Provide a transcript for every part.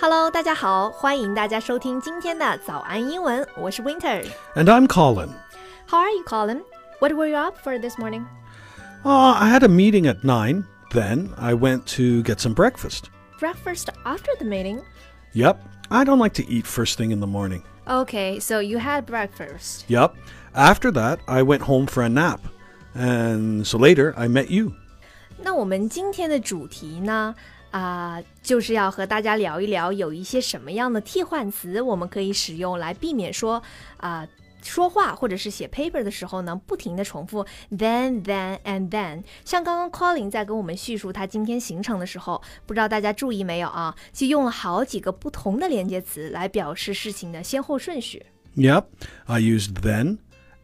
Hello，大家好，欢迎大家收听今天的早安英文，我是 Winter。 And I'm Colin. How are you, Colin? What were you up for this morning? Uh, I had a meeting at 9. Then I went to get some breakfast. Breakfast after the meeting. Yep, I don't like to eat first thing in the morning. Okay, so you had breakfast. Yep. After that, I went home for a nap. And so later, I met you. 那我们今天的主题呢， 啊、就是要和大家聊一聊有一些什么样的替换词我们可以使用来避免说啊、说话或者是写 paper 的时候呢，不停的重复 then then and then。像刚刚 Colin 在跟我们叙述他今天行程的时候，不知道大家注意没有啊？就用了好几个不同的连接词来表示事情的先后顺序。Yep, I used then,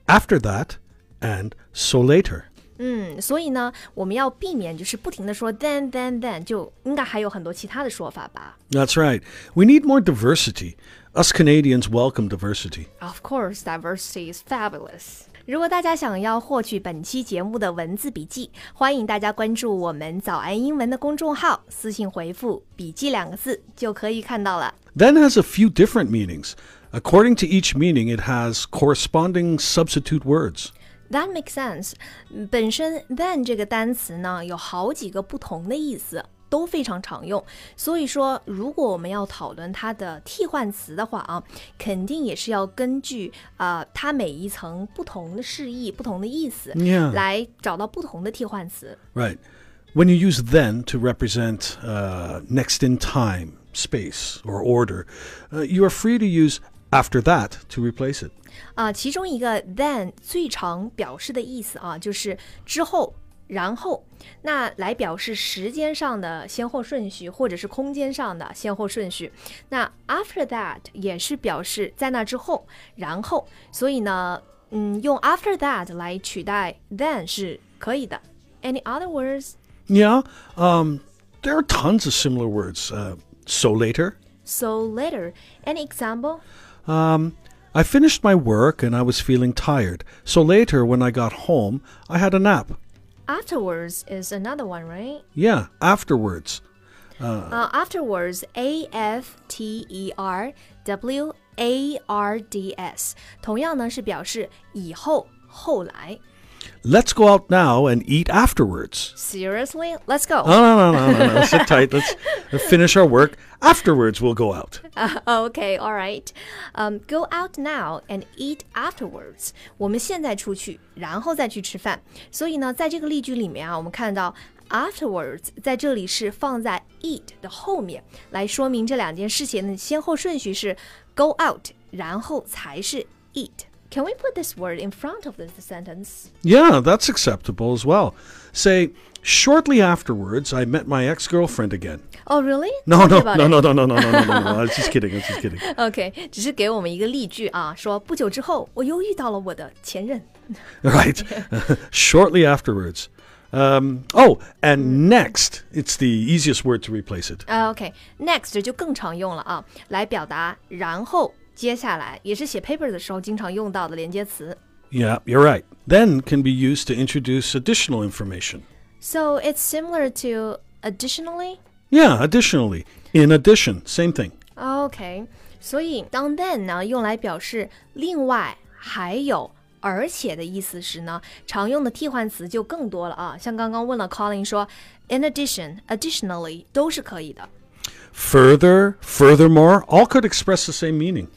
after that, and so later. 嗯，所以呢，我们要避免就是不停的说 then then then，就应该还有很多其他的说法吧。 That's right. We need more diversity. Us Canadians welcome diversity. Of course, diversity is fabulous. 如果大家想要获取本期节目的文字笔记，欢迎大家关注我们“早安英文”的公众号，私信回复“笔记”两个字就可以看到了。 Then has a few different meanings. According to each meaning, it has corresponding substitute words. That makes sense. 嗯本身 then 这个单词呢，有好几个不同的意思。都非常常用，所以说，如果我们要讨论它的替换词的话啊，肯定也是要根据啊、呃它每一层不同的释义、不同的意思 Yeah. 来找到不同的替换词。 Right. When you use then to represent uh, next in time, space, or order, uh, you are free to use after that to replace it. 啊、其中一个 then 最常表示的意思啊，就是之后、然后，那来表示时间上的先后顺序，或者是空间上的先后顺序。那 after that 也是表示在那之后，然后，所以呢，嗯，用 after that 来取代 then 是可以的。Any other words? Yeah. Um, there are tons of similar words. Uh, so later. So later. Any example? Um, I finished my work and I was feeling tired. So later, when I got home, I had a nap. Afterwards is another one, right? Yeah, afterwards. 呃、a f t e r w a r d s A F T E R W A R D S，同样呢是表示以后、后来。 Let's go out now and eat afterwards. Seriously, let's go. No, no, no, no, no, no. Sit tight. Let's finish our work. Afterwards, we'll go out. okay, all right. Um, go out now and eat afterwards. 我们现在出去，然后再去吃饭。所以呢，在这个例句里面啊，我们看到 afterwards 在这里是放在 eat 的后面，来说明这两件事情的先后顺序是 go out，然后才是 eat。 Can we put this word in front of this sentence? Yeah, that's acceptable as well. Say, shortly afterwards, I met my ex girlfriend again. Oh, really? No, Tell me no, about no, it. no, no, no, no, no, no, no, no. I was just kidding. I was just kidding. OK，只是给我们一个例句啊，说不久之后我又遇到了我的前任。 Right. shortly afterwards. Um, oh, and next. It's the easiest word to replace it. 啊，OK，next、就更常用了啊，来表达然后 接下来，也是写 paper 的时候经常用到的连接词。 Yeah, you're right. Then can be used to introduce additional information. So it's similar to additionally. Yeah, additionally. In addition, same thing. OK，所以当 then 呢用来表示另外还有。而且的意思时呢，常用的替换词就更多了啊。像刚刚问了 Colin 说，in addition、additionally 都是可以的。 Further, furthermore, all could express the same meaning.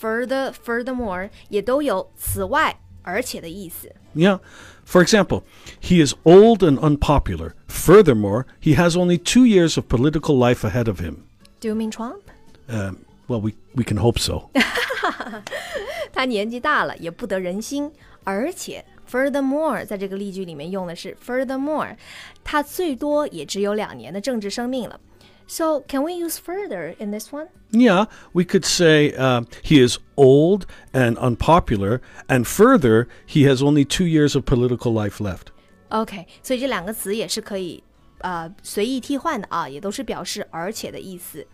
Further, furthermore 也都有此外而且的意思。 Yeah. For example, he is old and unpopular. Furthermore, he has only two years of political life ahead of him. Do you mean Trump？ Um, well, we, we can hope so. 他年纪大了，也不得人心，而且 furthermore 在这个例句里面用的是 furthermore，他最多也只有两年的政治生命了。 So can we use further in this one? Yeah, we could say uh, he is old and unpopular, and further, he has only two years of political life left. OK，所以这两个词也是可以呃随意替换的啊，也都是表示而且的意思。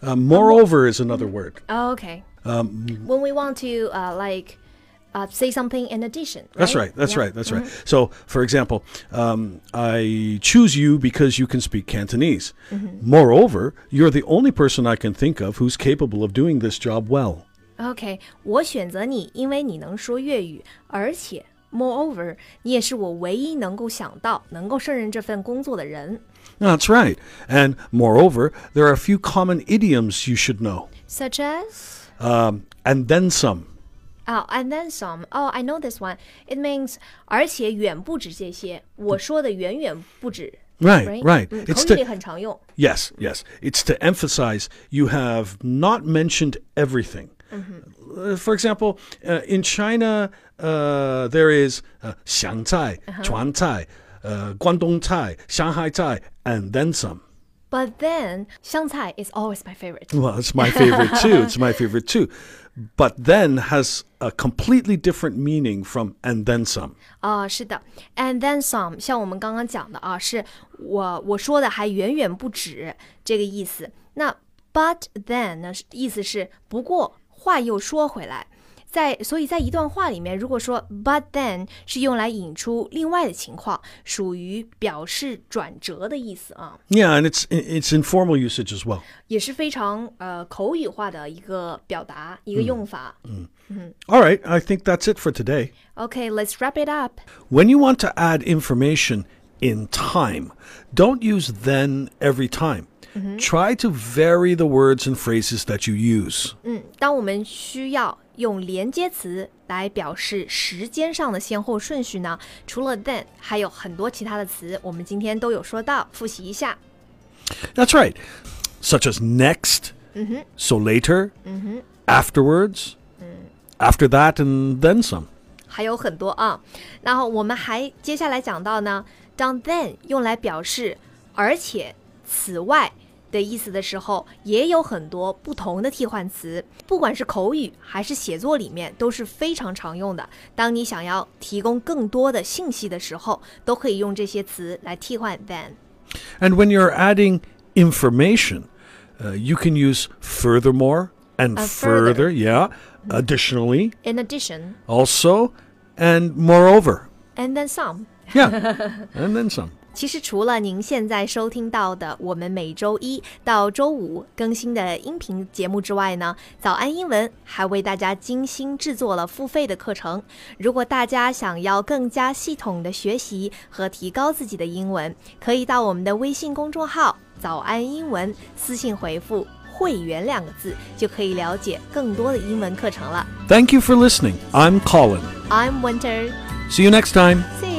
Uh, moreover is another word. OK， Um, when we want to uh, like uh, say something in addition. That's right. That's right. That's right. So, for example, um, I choose you because you can speak Cantonese. Moreover, you're the only person I can think of who's capable of doing this job well. OK，我选择你，因为你能说粤语，而且 moreover，你也是我唯一能够想到能够胜任这份工作的人。 That's right. And moreover, there are a few common idioms you should know. Such as Um, and then some. Oh, and then some. Oh, I know this one. It means 而且远不止这些。我说的远远不止。 Right, Right, right. 嗯 It's 口语里 to, 很常用。 yes, yes. It's to emphasize you have not mentioned everything. Uh, for example, uh, in China, uh, there is uh, 湘菜, Chuan Cai, uh, Guangdong Cai, Shanghai Cai, and then some. But then 香菜 is always my favorite. Well, it's my favorite too. It's my favorite too. But then has a completely different meaning from and then some. 啊、是的，and then some，像我们刚刚讲的啊，是我我说的还远远不止这个意思。那 but then 呢，是意思是不过话又说回来， 在所以在一段话里面，如果说 but then 是用来引出另外的情况，属于表示转折的意思啊， Yeah, and it's it's informal usage as well. 也是非常呃口语化的一个表达一个用法。 All right, I think that's it for today. OK，let's、wrap it up。 When you want to add information in time, don't use then every time. Try to vary the words and phrases that you use. 嗯，当我们需要用连接词来表示时间上的先后顺序呢，除了 then，还有很多其他的词，我们今天都有说到，复习一下。 That's right. Such as next, so later, afterwards, after that, and then some. 还有很多啊。然后我们还接下来讲到呢，当 then 用来表示而且、此外 的意思的时候，也有很多不同的替换词，不管是口语还是写作里面都是非常常用的。当你想要提供更多的信息的时候，都可以用这些词来替换 then。 And when you're adding information, uh, you can use furthermore and Uh, further. further, yeah, additionally, In addition, also, and moreover. and then some。 Yeah, and then some. 其实除了您现在收听到的我们每周一到周五更新的音频节目之外呢，早安英文还为大家精心制作了付费的课程。如果大家想要更加系统的学习和提高自己的英文，可以到我们的微信公众号“早安英文”私信回复“会员”两个字，就可以了解更多的英文课程了。 Thank you for listening. I'm Colin. I'm Winter. See you next time. See